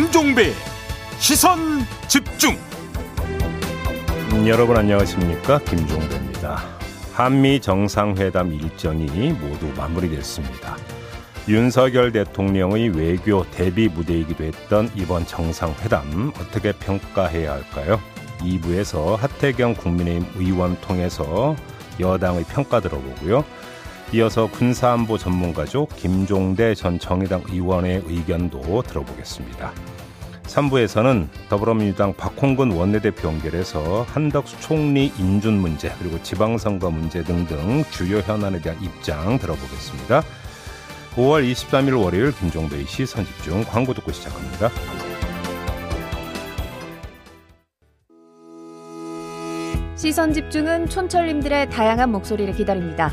김종배 시선 집중. 음, 여러분 안녕하십니까 김종배입니다. 한미 정상회담 일정이 모두 마무리됐습니다. 윤석열 대통령의 외교 대비 무대이기도 했던 이번 정상회담 어떻게 평가해야 할까요? 2부에서 하태경 국민의힘 의원 통해서 여당의 평가 들어보고요. 이어서 군사안보 전문가족 김종대 전 정의당 의원의 의견도 들어보겠습니다. 3부에서는 더불어민주당 박홍근 원내대표 연결해서 한덕수 총리 인준 문제 그리고 지방선거 문제 등등 주요 현안에 대한 입장 들어보겠습니다. 5월 23일 월요일 김종배의 시선 집중 광고 듣고 시작합니다. 시선 집중은 촌철님들의 다양한 목소리를 기다립니다.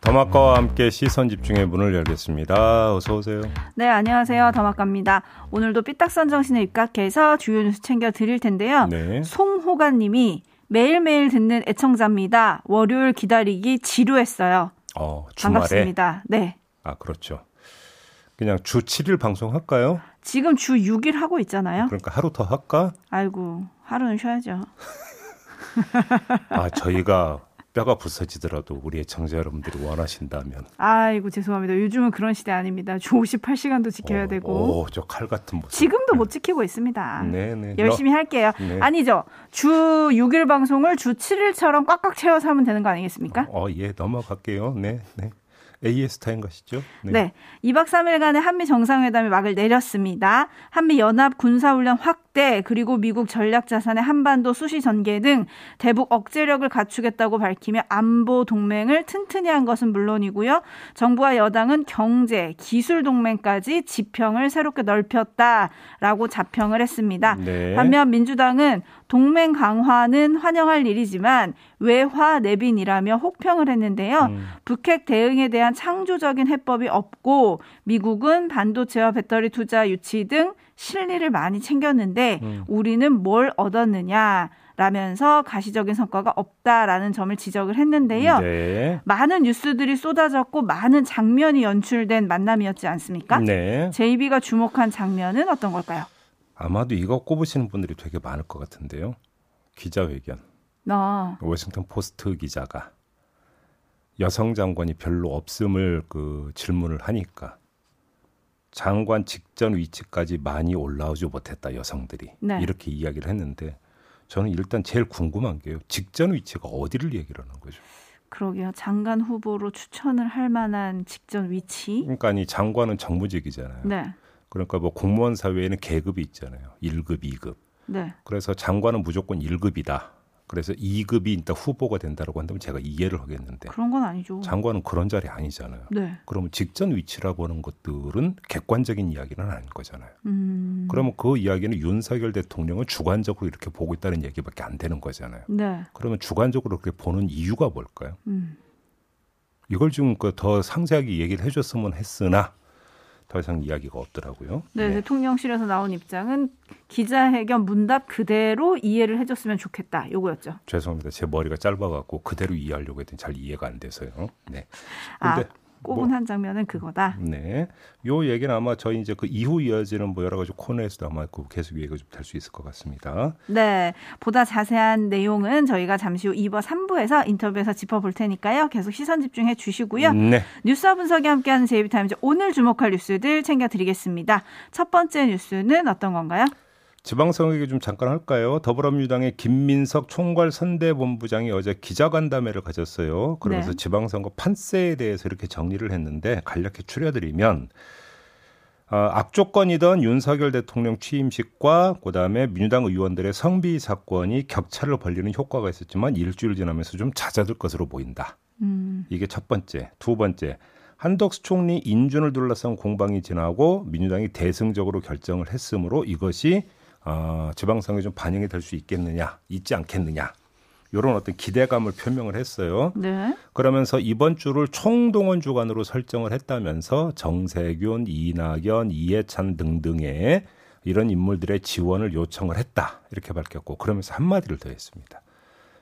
더마카와 함께 시선 집중의 문을 열겠습니다. 어서 오세요. 네, 안녕하세요. 더마카입니다. 오늘도 삐딱선 정신에 입각해서 주요 뉴스 챙겨 드릴 텐데요. 네. 송호관 님이 매일매일 듣는 애청자입니다. 월요일 기다리기 지루했어요. 어, 주말에. 반갑습니다. 네. 아, 그렇죠. 그냥 주 7일 방송할까요? 지금 주 6일 하고 있잖아요. 그러니까 하루 더 할까? 아이고, 하루는 쉬어야죠. 아, 저희가 뼈가 부서지더라도 우리 애청자 여러분들이 원하신다면. 아이고, 죄송합니다. 요즘은 그런 시대 아닙니다. 주 58시간도 지켜야 어, 되고. 오, 저칼 같은 모습. 지금도 못 지키고 있습니다. 네네. 열심히 할게요. 네. 아니죠. 주 6일 방송을 주 7일처럼 꽉꽉 채워서 하면 되는 거 아니겠습니까? 어, 예, 넘어갈게요. 네, 네. AS 타임 가시죠? 네. 2박 3일간의 한미 정상회담이 막을 내렸습니다. 한미 연합 군사훈련 확대, 그리고 미국 전략 자산의 한반도 수시 전개 등 대북 억제력을 갖추겠다고 밝히며 안보 동맹을 튼튼히 한 것은 물론이고요. 정부와 여당은 경제, 기술 동맹까지 지평을 새롭게 넓혔다라고 자평을 했습니다. 네. 반면 민주당은 동맹 강화는 환영할 일이지만 외화 내빈이라며 혹평을 했는데요. 음. 북핵 대응에 대한 창조적인 해법이 없고 미국은 반도체와 배터리 투자 유치 등 실리를 많이 챙겼는데 음. 우리는 뭘 얻었느냐 라면서 가시적인 성과가 없다라는 점을 지적을 했는데요. 네. 많은 뉴스들이 쏟아졌고 많은 장면이 연출된 만남이었지 않습니까? 네. JB가 주목한 장면은 어떤 걸까요? 아마도 이거 꼽으시는 분들이 되게 많을 것 같은데요. 기자회견. 어, 워싱턴 포스트 기자가 여성 장관이 별로 없음을 그 질문을 하니까 장관 직전 위치까지 많이 올라오지 못했다 여성들이 네. 이렇게 이야기를 했는데 저는 일단 제일 궁금한 게요 직전 위치가 어디를 얘기를 하는 거죠? 그러게요. 장관 후보로 추천을 할 만한 직전 위치. 그러니까 이 장관은 정무직이잖아요. 네. 그러니까 뭐 공무원 사회에는 계급이 있잖아요. 1급, 2급. 네. 그래서 장관은 무조건 1급이다. 그래서 2급이 일단 후보가 된다고 한다면 제가 이해를 하겠는데 그런 건 아니죠. 장관은 그런 자리 아니잖아요. 네. 그러면 직전 위치라고 하는 것들은 객관적인 이야기는 아닌 거잖아요. 음. 그러면 그 이야기는 윤석열 대통령은 주관적으로 이렇게 보고 있다는 얘기밖에 안 되는 거잖아요. 네. 그러면 주관적으로 그렇게 보는 이유가 뭘까요? 음. 이걸 지금 그더 상세하게 얘기를 해줬으면 했으나 더 이상 이야기가 없더라고요. 네, 대통령실에서 나온 입장은 기자회견 문답 그대로 이해를 해줬으면 좋겠다. 요거였죠. 죄송합니다. 제 머리가 짧아갖고 그대로 이해하려고 했더니 잘 이해가 안 돼서요. 네. 아, 근데 꼽은 뭐- 한 장면은 그거다. 네. 요 얘기는 아마 저희 이제 그 이후 이어지는 뭐 여러 가지 코너에서도 아마 그 계속 얘기가 좀 될 수 있을 것 같습니다. 네, 보다 자세한 내용은 저희가 잠시 후 2부 3부에서 인터뷰에서 짚어볼 테니까요. 계속 시선 집중해 주시고요. 네. 뉴스와 분석이 함께하는 제이비타임즈 오늘 주목할 뉴스들 챙겨드리겠습니다. 첫 번째 뉴스는 어떤 건가요? 지방선거 얘기 좀 잠깐 할까요? 더불어민주당의 김민석 총괄선대본부장이 어제 기자간담회를 가졌어요. 그러면서 네. 지방선거 판세에 대해서 이렇게 정리를 했는데 간략히 추려드리면 어, 악조건이던 윤석열 대통령 취임식과 그다음에 민주당 의원들의 성비 사건이 격차를 벌리는 효과가 있었지만 일주일 지나면서 좀 잦아들 것으로 보인다. 음, 이게 첫 번째. 두 번째. 한덕수 총리 인준을 둘러싼 공방이 지나고 민주당이 대승적으로 결정을 했으므로 이것이 어, 지방선거에 좀 반영이 될 수 있겠느냐, 있지 않겠느냐. 이런 어떤 기대감을 표명을 했어요. 네. 그러면서 이번 주를 총동원 주간으로 설정을 했다면서 정세균, 이낙연, 이해찬 등등의 이런 인물들의 지원을 요청을 했다. 이렇게 밝혔고 그러면서 한마디를 더 했습니다.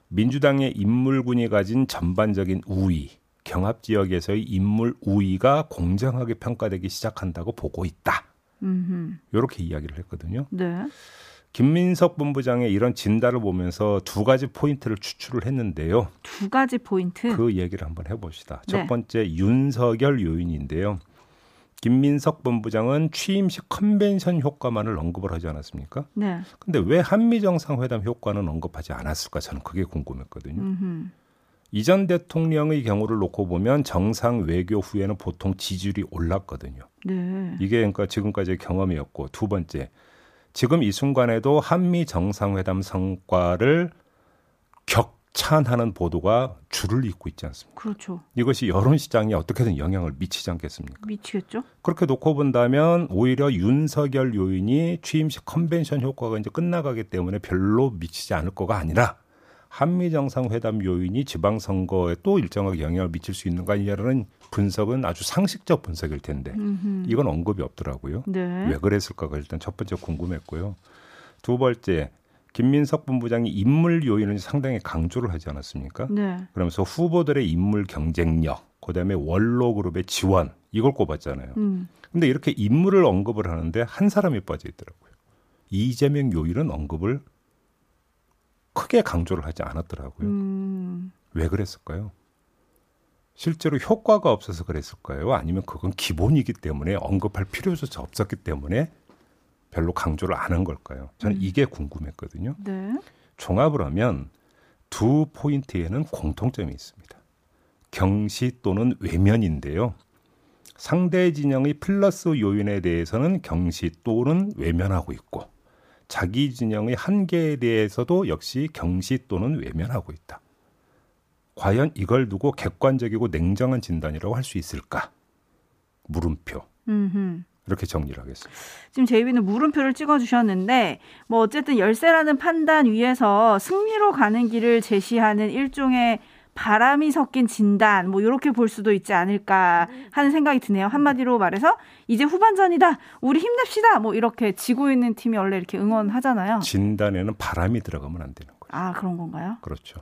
민주당의 인물군이 가진 전반적인 우위, 경합 지역에서의 인물 우위가 공정하게 평가되기 시작한다고 보고 있다. 이렇게 이야기를 했거든요. 네. 김민석 본부장의 이런 진단을 보면서 두 가지 포인트를 추출을 했는데요. 두 가지 포인트. 그 얘기를 한번 해봅시다. 네. 첫 번째 윤석열 요인인데요. 김민석 본부장은 취임식 컨벤션 효과만을 언급을 하지 않았습니까? 네. 근데 왜 한미 정상회담 효과는 언급하지 않았을까? 저는 그게 궁금했거든요. 음흠. 이전 대통령의 경우를 놓고 보면 정상 외교 후에는 보통 지지율이 올랐거든요. 네. 이게 그러니까 지금까지의 경험이었고 두 번째 지금 이 순간에도 한미 정상회담 성과를 격찬하는 보도가 줄을 잇고 있지 않습니까? 그렇죠. 이것이 여론 시장에 어떻게든 영향을 미치지 않겠습니까? 미치겠죠? 그렇게 놓고 본다면 오히려 윤석열 요인이 취임식 컨벤션 효과가 이제 끝나가기 때문에 별로 미치지 않을 거가 아니라 한미 정상회담 요인이 지방 선거에 또 일정하게 영향을 미칠 수 있는 거 아니냐는 분석은 아주 상식적 분석일 텐데 음흠. 이건 언급이 없더라고요. 네. 왜 그랬을까가 일단 첫 번째 궁금했고요. 두 번째 김민석 본부장이 인물 요인을 상당히 강조를 하지 않았습니까? 네. 그러면서 후보들의 인물 경쟁력, 그다음에 원로 그룹의 지원 이걸 꼽았잖아요. 음. 근데 이렇게 인물을 언급을 하는데 한 사람이 빠져 있더라고요. 이재명 요인은 언급을 크게 강조를 하지 않았더라고요. 음. 왜 그랬을까요? 실제로 효과가 없어서 그랬을까요? 아니면 그건 기본이기 때문에 언급할 필요조차 없었기 때문에 별로 강조를 안 한 걸까요? 저는 음. 이게 궁금했거든요. 네. 종합을 하면 두 포인트에는 공통점이 있습니다. 경시 또는 외면인데요. 상대 진영의 플러스 요인에 대해서는 경시 또는 외면하고 있고 자기 진영의 한계에 대해서도 역시 경시 또는 외면하고 있다. 과연 이걸 두고 객관적이고 냉정한 진단이라고 할 수 있을까? 물음표. 음흠. 이렇게 정리를 하겠습니다. 지금 제이비는 물음표를 찍어주셨는데 뭐 어쨌든 열세라는 판단 위에서 승리로 가는 길을 제시하는 일종의 바람이 섞인 진단 뭐 이렇게 볼 수도 있지 않을까 하는 생각이 드네요. 한마디로 말해서 이제 후반전이다. 우리 힘냅시다. 뭐 이렇게 지고 있는 팀이 원래 이렇게 응원하잖아요. 진단에는 바람이 들어가면 안 되는 거죠. 아 그런 건가요? 그렇죠.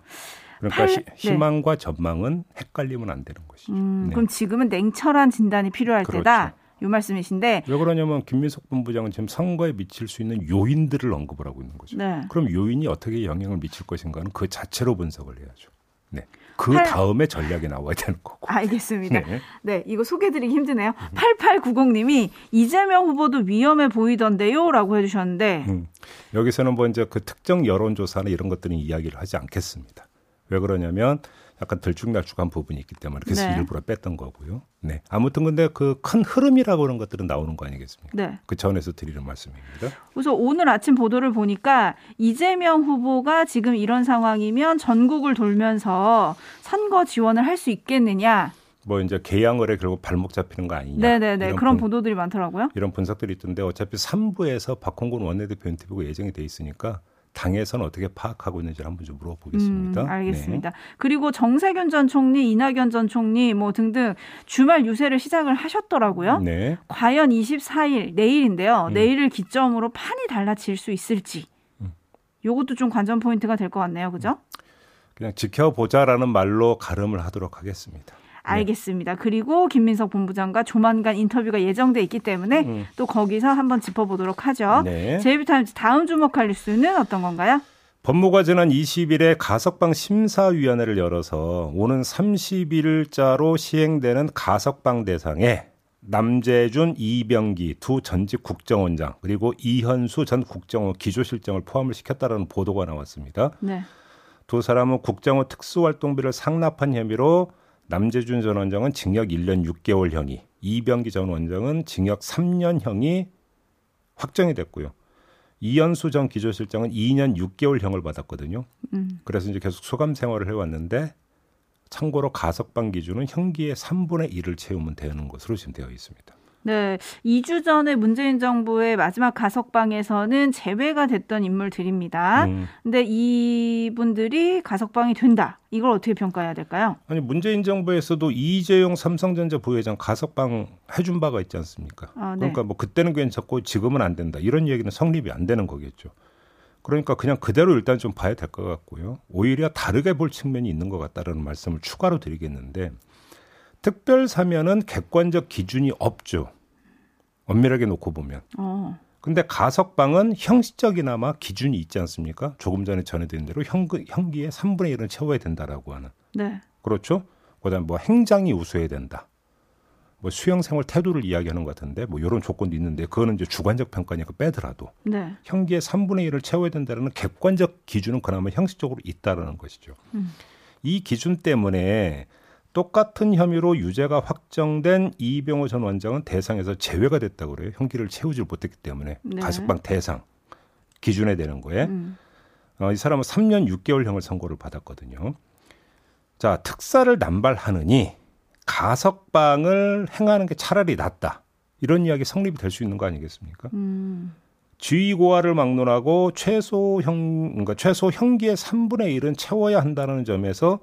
그러니까 팔- 희- 네. 희망과 전망은 헷갈리면 안 되는 것이죠. 음, 네. 그럼 지금은 냉철한 진단이 필요할 그렇죠. 때다. 요 말씀이신데 왜 그러냐면 김민석 본부장은 지금 선거에 미칠 수 있는 요인들을 언급을 하고 있는 거죠. 네. 그럼 요인이 어떻게 영향을 미칠 것인가는 그 자체로 분석을 해야죠. 네. 그 팔- 다음에 전략이 나와야 되는 거고. 알겠습니다. 네. 네, 이거 소개드리기 힘드네요. 8890님이 이재명 후보도 위험해 보이던데요? 라고 해주셨는데, 음. 여기서는 뭐 이제 그 특정 여론조사나 이런 것들은 이야기를 하지 않겠습니다. 왜 그러냐면 약간 들쭉날쭉한 부분이 있기 때문에 그래서 네. 일부러 뺐던 거고요. 네. 아무튼 근데 그 큰 흐름이라고 그런 것들은 나오는 거 아니겠습니까? 네. 그 전에서 드리는 말씀입니다. 그래서 오늘 아침 보도를 보니까 이재명 후보가 지금 이런 상황이면 전국을 돌면서 선거 지원을 할 수 있겠느냐. 뭐 이제 개양을에 결국 발목 잡히는 거 아니냐. 네네네. 이런 그런 분- 보도들이 많더라고요. 이런 분석들이 있던데 어차피 3부에서 박홍근 원내대표 인터뷰가 예정이 돼 있으니까 당에서는 어떻게 파악하고 있는지를 한번 좀 물어보겠습니다. 음, 알겠습니다. 네. 그리고 정세균 전 총리, 이낙연 전 총리 뭐 등등 주말 유세를 시작을 하셨더라고요. 네. 과연 24일 내일인데요. 음. 내일을 기점으로 판이 달라질 수 있을지. 음. 요것도 좀 관전 포인트가 될 것 같네요. 그죠? 그냥 지켜보자라는 말로 가름을 하도록 하겠습니다. 알겠습니다. 그리고 김민석 본부장과 조만간 인터뷰가 예정돼 있기 때문에 음. 또 거기서 한번 짚어보도록 하죠. 네. 제이비타임즈 다음 주목할 뉴스는 어떤 건가요? 법무가 지난 20일에 가석방 심사위원회를 열어서 오는 30일자로 시행되는 가석방 대상에 남재준, 이병기 두 전직 국정원장 그리고 이현수 전 국정원 기조실장을 포함을 시켰다라는 보도가 나왔습니다. 네. 두 사람은 국정원 특수활동비를 상납한 혐의로 남재준 전 원장은 징역 1년 6개월형이, 이병기 전 원장은 징역 3년형이 확정이 됐고요. 이현수 전 기조실장은 2년 6개월형을 받았거든요. 음. 그래서 이제 계속 수감 생활을 해왔는데 참고로 가석방 기준은 형기의 3분의 1을 채우면 되는 것으로 지금 되어 있습니다. 네, 2주 전에 문재인 정부의 마지막 가석방에서는 제외가 됐던 인물들입니다. 음. 근데 이분들이 가석방이 된다. 이걸 어떻게 평가해야 될까요? 아니 문재인 정부에서도 이재용 삼성전자 부회장 가석방 해준 바가 있지 않습니까? 아, 네. 그러니까 뭐 그때는 괜찮고 지금은 안 된다 이런 얘기는 성립이 안 되는 거겠죠. 그러니까 그냥 그대로 일단 좀 봐야 될 것 같고요. 오히려 다르게 볼 측면이 있는 것 같다라는 말씀을 추가로 드리겠는데 특별 사면은 객관적 기준이 없죠. 엄밀하게 놓고 보면. 어, 근데 가석방은 형식적이나마 기준이 있지 않습니까? 조금 전에 전해드린 대로 형, 형기의 3분의 1은 채워야 된다라고 하는. 네. 그렇죠? 그다음에 뭐 행장이 우수해야 된다. 뭐 수영 생활 태도를 이야기하는 것 같은데 뭐 이런 조건도 있는데 그거는 이제 주관적 평가니까 빼더라도 네. 형기의 3분의 1을 채워야 된다는 객관적 기준은 그나마 형식적으로 있다라는 것이죠. 음. 이 기준 때문에 똑같은 혐의로 유죄가 확정된 이병호 전 원장은 대상에서 제외가 됐다고 그래요. 형기를 채우질 못했기 때문에 네. 가석방 대상 기준에 되는 거에 음. 어, 이 사람은 3년 6개월형을 선고를 받았거든요. 자, 특사를 남발하느니 가석방을 행하는 게 차라리 낫다. 이런 이야기 성립이 될 수 있는 거 아니겠습니까? 음. 지위 고하를 막론하고 최소 형 그러니까 최소 형기의 3분의 1은 채워야 한다는 점에서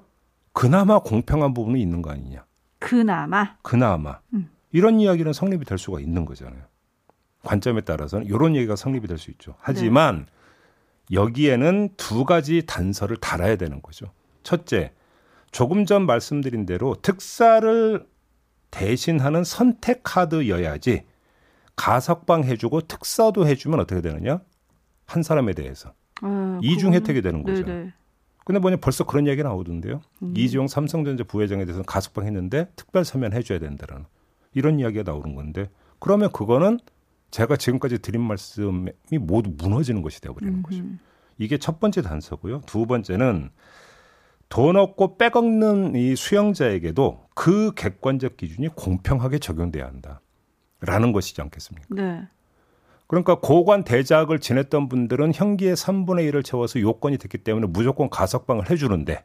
그나마 공평한 부분이 있는 거 아니냐. 그나마. 그나마 음. 이런 이야기는 성립이 될 수가 있는 거잖아요. 관점에 따라서는 이런 얘기가 성립이 될 수 있죠. 하지만 여기에는 두 가지 단서를 달아야 되는 거죠. 첫째, 조금 전 말씀드린 대로 특사를 대신하는 선택 카드여야지 가석방 해주고 특사도 해주면 어떻게 되느냐? 한 사람에 대해서 어, 이중 혜택이 되는 거죠. 네네. 근데 뭐냐 벌써 그런 얘기 나오던데요. 음. 이지용 삼성전자 부회장에 대해서는 가석방 했는데 특별 사면 해줘야 된다는 이런 이야기가 나오는 건데 그러면 그거는 제가 지금까지 드린 말씀이 모두 무너지는 것이 되어버리는 거죠. 음흠. 이게 첫 번째 단서고요. 두 번째는 돈 없고 빼먹는 이 수용자에게도 그 객관적 기준이 공평하게 적용돼야 한다라는 것이지 않겠습니까? 네. 그러니까 고관 대작을 지냈던 분들은 형기의 3분의 1을 채워서 요건이 됐기 때문에 무조건 가석방을 해주는데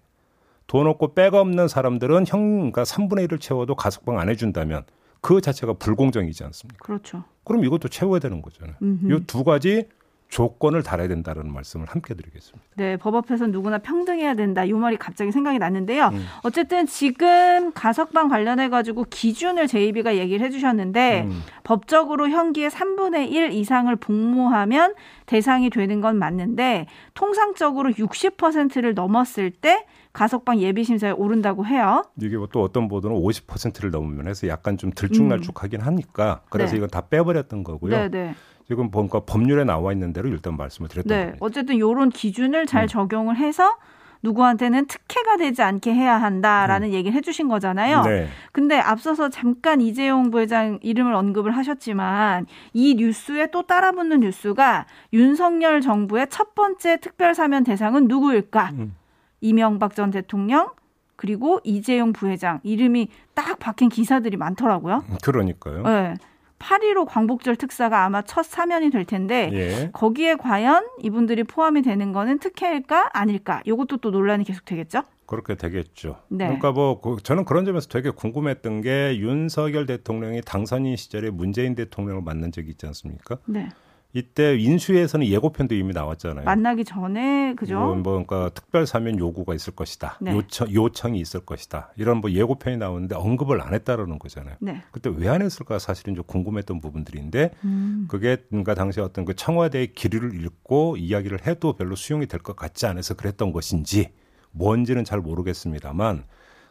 돈 없고 빼가 없는 사람들은 형, 그러니까 3분의 1을 채워도 가석방 안 해준다면 그 자체가 불공정이지 않습니까? 그렇죠. 그럼 이것도 채워야 되는 거잖아요. 이 두 가지 조건을 달아야 된다는 말씀을 함께 드리겠습니다. 네, 법 앞에서 누구나 평등해야 된다. 이 말이 갑자기 생각이 났는데요. 음. 어쨌든 지금 가석방 관련해 가지고 기준을 제이비가 얘기를 해주셨는데 음. 법적으로 형기의 3분의 1 이상을 복무하면 대상이 되는 건 맞는데 통상적으로 60%를 넘었을 때 가석방 예비 심사에 오른다고 해요. 이게 뭐또 어떤 보도는 50%를 넘으면 해서 약간 좀 들쭉날쭉하긴 하니까 그래서 네. 이건 다 빼버렸던 거고요. 네, 네. 지금 보니까 법률에 나와 있는 대로 일단 말씀을 드렸던 네. 겁니다. 어쨌든 요런 기준을 잘 음. 적용을 해서 누구한테는 특혜가 되지 않게 해야 한다라는 얘기를 해주신 거잖아요. 네. 근데 앞서서 잠깐 이재용 부회장 이름을 언급을 하셨지만 이 뉴스에 또 따라붙는 뉴스가 윤석열 정부의 첫 번째 특별 사면 대상은 누구일까? 음. 이명박 전 대통령 그리고 이재용 부회장 이름이 딱 박힌 기사들이 많더라고요. 그러니까요. 네. 8.15 광복절 특사가 아마 첫 사면이 될 텐데 예. 거기에 과연 이분들이 포함이 되는 거는 특혜일까 아닐까? 이것도 또 논란이 계속 되겠죠? 그렇게 되겠죠. 네. 그러니까 뭐 그- 저는 그런 점에서 되게 궁금했던 게 윤석열 대통령이 당선인 시절에 문재인 대통령을 만난 적이 있지 않습니까? 네. 이때 인수위에서는 예고편도 이미 나왔잖아요. 만나기 전에 그죠? 뭐, 뭐 그러니까 특별 사면 요구가 있을 것이다. 네. 요청 요청이 있을 것이다. 이런 뭐 예고편이 나오는데 언급을 안 했다라는 거잖아요. 네. 그때 왜 안 했을까 사실은 좀 궁금했던 부분들인데 음. 그게 그러니까 당시 어떤 그 청와대의 기류를 읽고 이야기를 해도 별로 수용이 될 것 같지 않아서 그랬던 것인지 뭔지는 잘 모르겠습니다만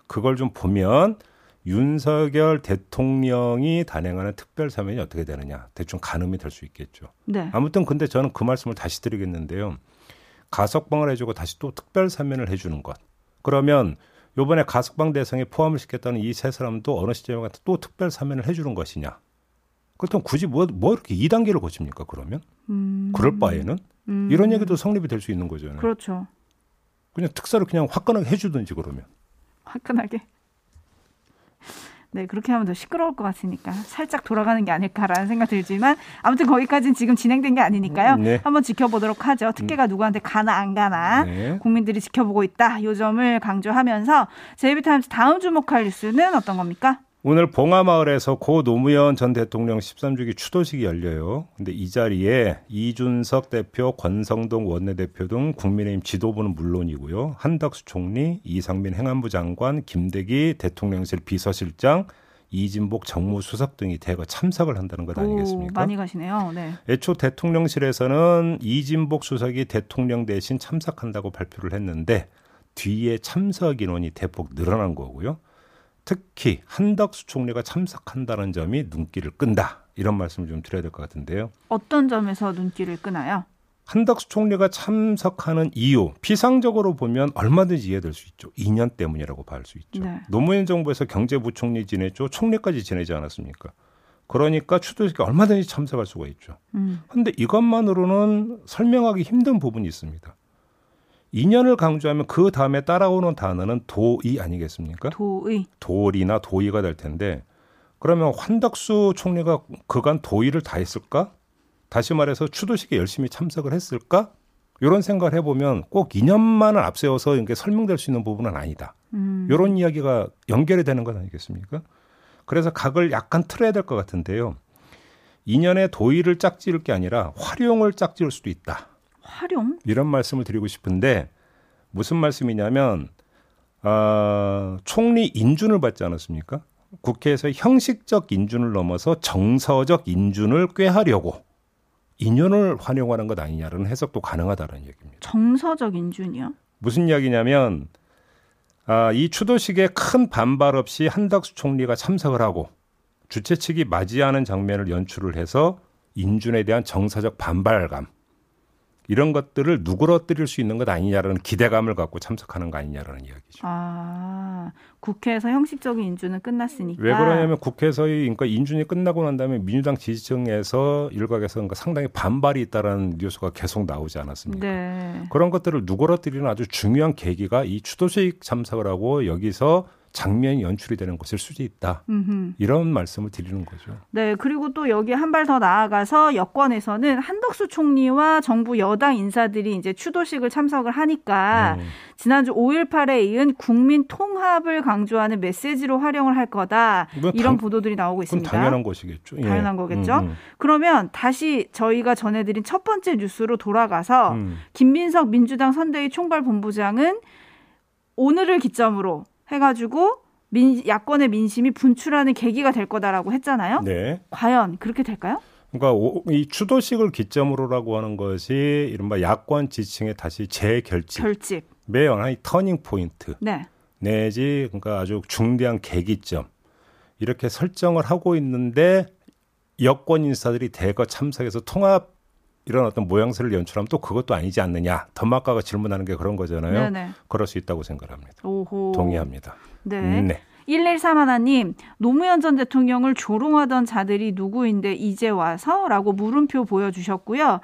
그걸 좀 보면 윤석열 대통령이 단행하는 특별 사면이 어떻게 되느냐 대충 가늠이 될 수 있겠죠. 네. 아무튼 근데 저는 그 말씀을 다시 드리겠는데요. 가석방을 해주고 다시 또 특별 사면을 해주는 것. 그러면 요번에 가석방 대상에 포함을 시켰다는 이 세 사람도 어느 시점에 또 특별 사면을 해주는 것이냐. 그렇다면 굳이 뭐, 뭐 이렇게 2단계를 거칩니까, 그러면? 음. 그럴 바에는? 음. 이런 얘기도 성립이 될 수 있는 거잖아요. 그렇죠. 그냥 특사를 그냥 화끈하게 해주든지 그러면. 화끈하게. 네, 그렇게 하면 더 시끄러울 것 같으니까 살짝 돌아가는 게 아닐까라는 생각 들지만 아무튼 거기까지는 지금 진행된 게 아니니까요. 네. 한번 지켜보도록 하죠. 특혜가 누구한테 가나 안 가나 네. 국민들이 지켜보고 있다. 요 점을 강조하면서 제이비타임스 다음 주목할 뉴스는 어떤 겁니까? 오늘 봉하마을에서 고 노무현 전 대통령 13주기 추도식이 열려요. 근데 이 자리에 이준석 대표, 권성동 원내대표 등 국민의힘 지도부는 물론이고요. 한덕수 총리, 이상민 행안부 장관, 김대기 대통령실 비서실장, 이진복 정무수석 등이 대거 참석을 한다는 것 아니겠습니까? 오, 많이 가시네요. 네. 애초 대통령실에서는 이진복 수석이 대통령 대신 참석한다고 발표를 했는데 뒤에 참석 인원이 대폭 늘어난 거고요. 특히 한덕수 총리가 참석한다는 점이 눈길을 끈다. 이런 말씀을 좀 드려야 될 것 같은데요. 어떤 점에서 눈길을 끄나요? 한덕수 총리가 참석하는 이유 피상적으로 보면 얼마든지 이해될 수 있죠. 2년 때문이라고 볼수 있죠. 네. 노무현 정부에서 경제부총리 지냈죠. 총리까지 지내지 않았습니까? 그러니까 추도식에 얼마든지 참석할 수가 있죠. 음. 근데 이것만으로는 설명하기 힘든 부분이 있습니다. 2년을 강조하면 그 다음에 따라오는 단어는 도의 아니겠습니까? 도의. 도리나 도의가 될 텐데 그러면 환덕수 총리가 그간 도의를 다 했을까? 다시 말해서 추도식에 열심히 참석을 했을까? 이런 생각을 해보면 꼭 2년만을 앞세워서 이게 설명될 수 있는 부분은 아니다. 음. 이런 이야기가 연결이 되는 것 아니겠습니까? 그래서 각을 약간 틀어야 될 것 같은데요. 2년의 도의를 짝지을 게 아니라 활용을 짝지을 수도 있다. 활용? 이런 말씀을 드리고 싶은데 무슨 말씀이냐면 아, 총리 인준을 받지 않았습니까? 국회에서 형식적 인준을 넘어서 정서적 인준을 꾀하려고 인연을 활용하는 것 아니냐라는 해석도 가능하다는 얘기입니다. 정서적 인준이요? 무슨 이야기냐면 아, 이 추도식에 큰 반발 없이 한덕수 총리가 참석을 하고 주최 측이 맞이하는 장면을 연출을 해서 인준에 대한 정서적 반발감 이런 것들을 누그러뜨릴 수 있는 것 아니냐라는 기대감을 갖고 참석하는 거 아니냐라는 이야기죠. 아, 국회에서 형식적인 인준은 끝났으니까. 왜 그러냐면 국회에서의 그러니까 인준이 끝나고 난 다음에 민주당 지지층에서 일각에서 그러니까 상당히 반발이 있다라는 뉴스가 계속 나오지 않았습니까? 네. 그런 것들을 누그러뜨리는 아주 중요한 계기가 이 추도식 참석을 하고 여기서 장면이 연출이 되는 것일 수도 있다. 음흠. 이런 말씀을 드리는 거죠. 네, 그리고 또 여기에 한발 더 나아가서 여권에서는 한덕수 총리와 정부 여당 인사들이 이제 추도식을 참석을 하니까 음. 지난주 5.18에 이은 국민 통합을 강조하는 메시지로 활용을 할 거다. 이런 당- 보도들이 나오고 있습니다. 당연한 것이겠죠. 예. 당연한 거겠죠. 음, 그러면 다시 저희가 전해드린 첫 번째 뉴스로 돌아가서 음. 김민석 민주당 선대위 총괄본부장은 오늘을 기점으로 해가지고 민, 야권의 민심이 분출하는 계기가 될 거다라고 했잖아요. 네. 과연 그렇게 될까요? 그러니까 오- 이 추도식을 기점으로라고 하는 것이 이른바 야권 지층의 다시 재결집, 결집. 매연 하나의 터닝 포인트 네. 내지 그러니까 아주 중대한 계기점 이렇게 설정을 하고 있는데 여권 인사들이 대거 참석해서 통합 이런 어떤 모양새를 연출하면 또 그것도 아니지 않느냐. 덤마카가 질문하는 게 그런 거잖아요. 네네. 그럴 수 있다고 생각합니다. 오호. 동의합니다. 네. 음, 네. 113 하나님, 노무현 전 대통령을 조롱하던 자들이 누구인데 이제 와서? 라고 물음표 보여주셨고요.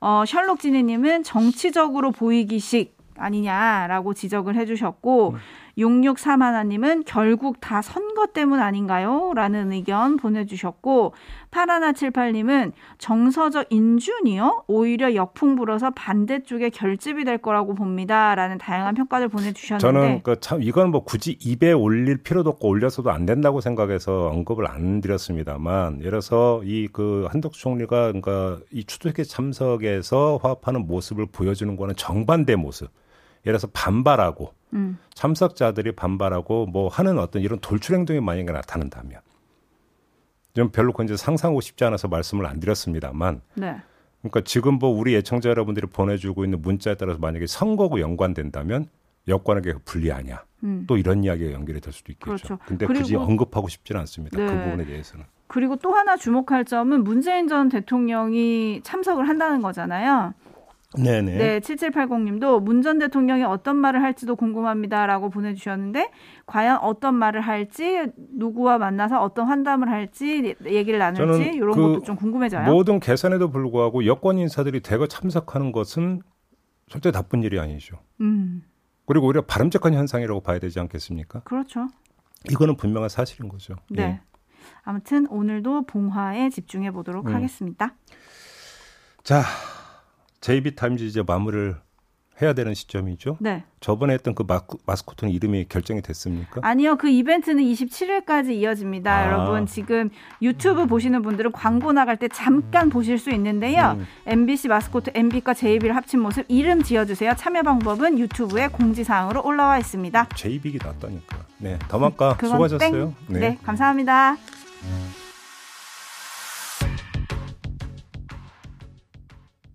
어, 셜록 지니님은 정치적으로 보이기식 아니냐라고 지적을 해주셨고, 음. 663 하나님은 결국 다 선거 때문 아닌가요? 라는 의견 보내주셨고, 8178님은 정서적 인준이요? 오히려 역풍 불어서 반대쪽에 결집이 될 거라고 봅니다. 라는 다양한 평가를 보내주셨는데, 저는 그 참 이건 뭐 굳이 입에 올릴 필요도 없고 올려서도 안 된다고 생각해서 언급을 안 드렸습니다만 예를 들어서 이 그 한덕수 총리가 그러니까 이 추도식에 참석해서 화합하는 모습을 보여주는 거는 정반대 모습. 예를 들어서 반발하고 음. 참석자들이 반발하고 뭐 하는 어떤 이런 돌출 행동이 만약에 나타난다면 좀 별로 그건 상상하고 싶지 않아서 말씀을 안 드렸습니다만 네. 그러니까 지금 뭐 우리 애청자 여러분들이 보내주고 있는 문자에 따라서 만약에 선거고 연관된다면 여권에게 불리하냐 음. 또 이런 이야기가 연결이 될 수도 있겠죠. 그렇죠. 근데 굳이 언급하고 싶지는 않습니다. 그 네. 부분에 대해서는. 그리고 또 하나 주목할 점은 문재인 전 대통령이 참석을 한다는 거잖아요. 네네. 네, 7780님도 문 전 대통령이 어떤 말을 할지도 궁금합니다라고 보내주셨는데 과연 어떤 말을 할지 누구와 만나서 어떤 환담을 할지 얘기를 나눌지 이런 그 것도 좀 궁금해져요. 모든 계산에도 불구하고 여권 인사들이 대거 참석하는 것은 절대 나쁜 일이 아니죠. 음, 그리고 오히려 바람직한 현상이라고 봐야 되지 않겠습니까? 그렇죠. 이거는 분명한 사실인 거죠. 네. 예. 아무튼 오늘도 봉화에 집중해 보도록 음. 하겠습니다. 자, JB 타임즈 이제 마무리를 해야 되는 시점이죠. 네. 저번에 했던 그 마크, 마스코트는 이름이 결정이 됐습니까? 아니요, 그 이벤트는 27일까지 이어집니다. 아. 여러분 지금 유튜브 보시는 분들은 광고 나갈 때 잠깐 보실 수 있는데요. 음. MBC 마스코트 MB과 JB를 합친 모습 이름 지어주세요. 참여 방법은 유튜브에 공지사항으로 올라와 있습니다. JB가 낫다니까. 네, 그건 수고하셨어요. 땡. 네, 감사합니다.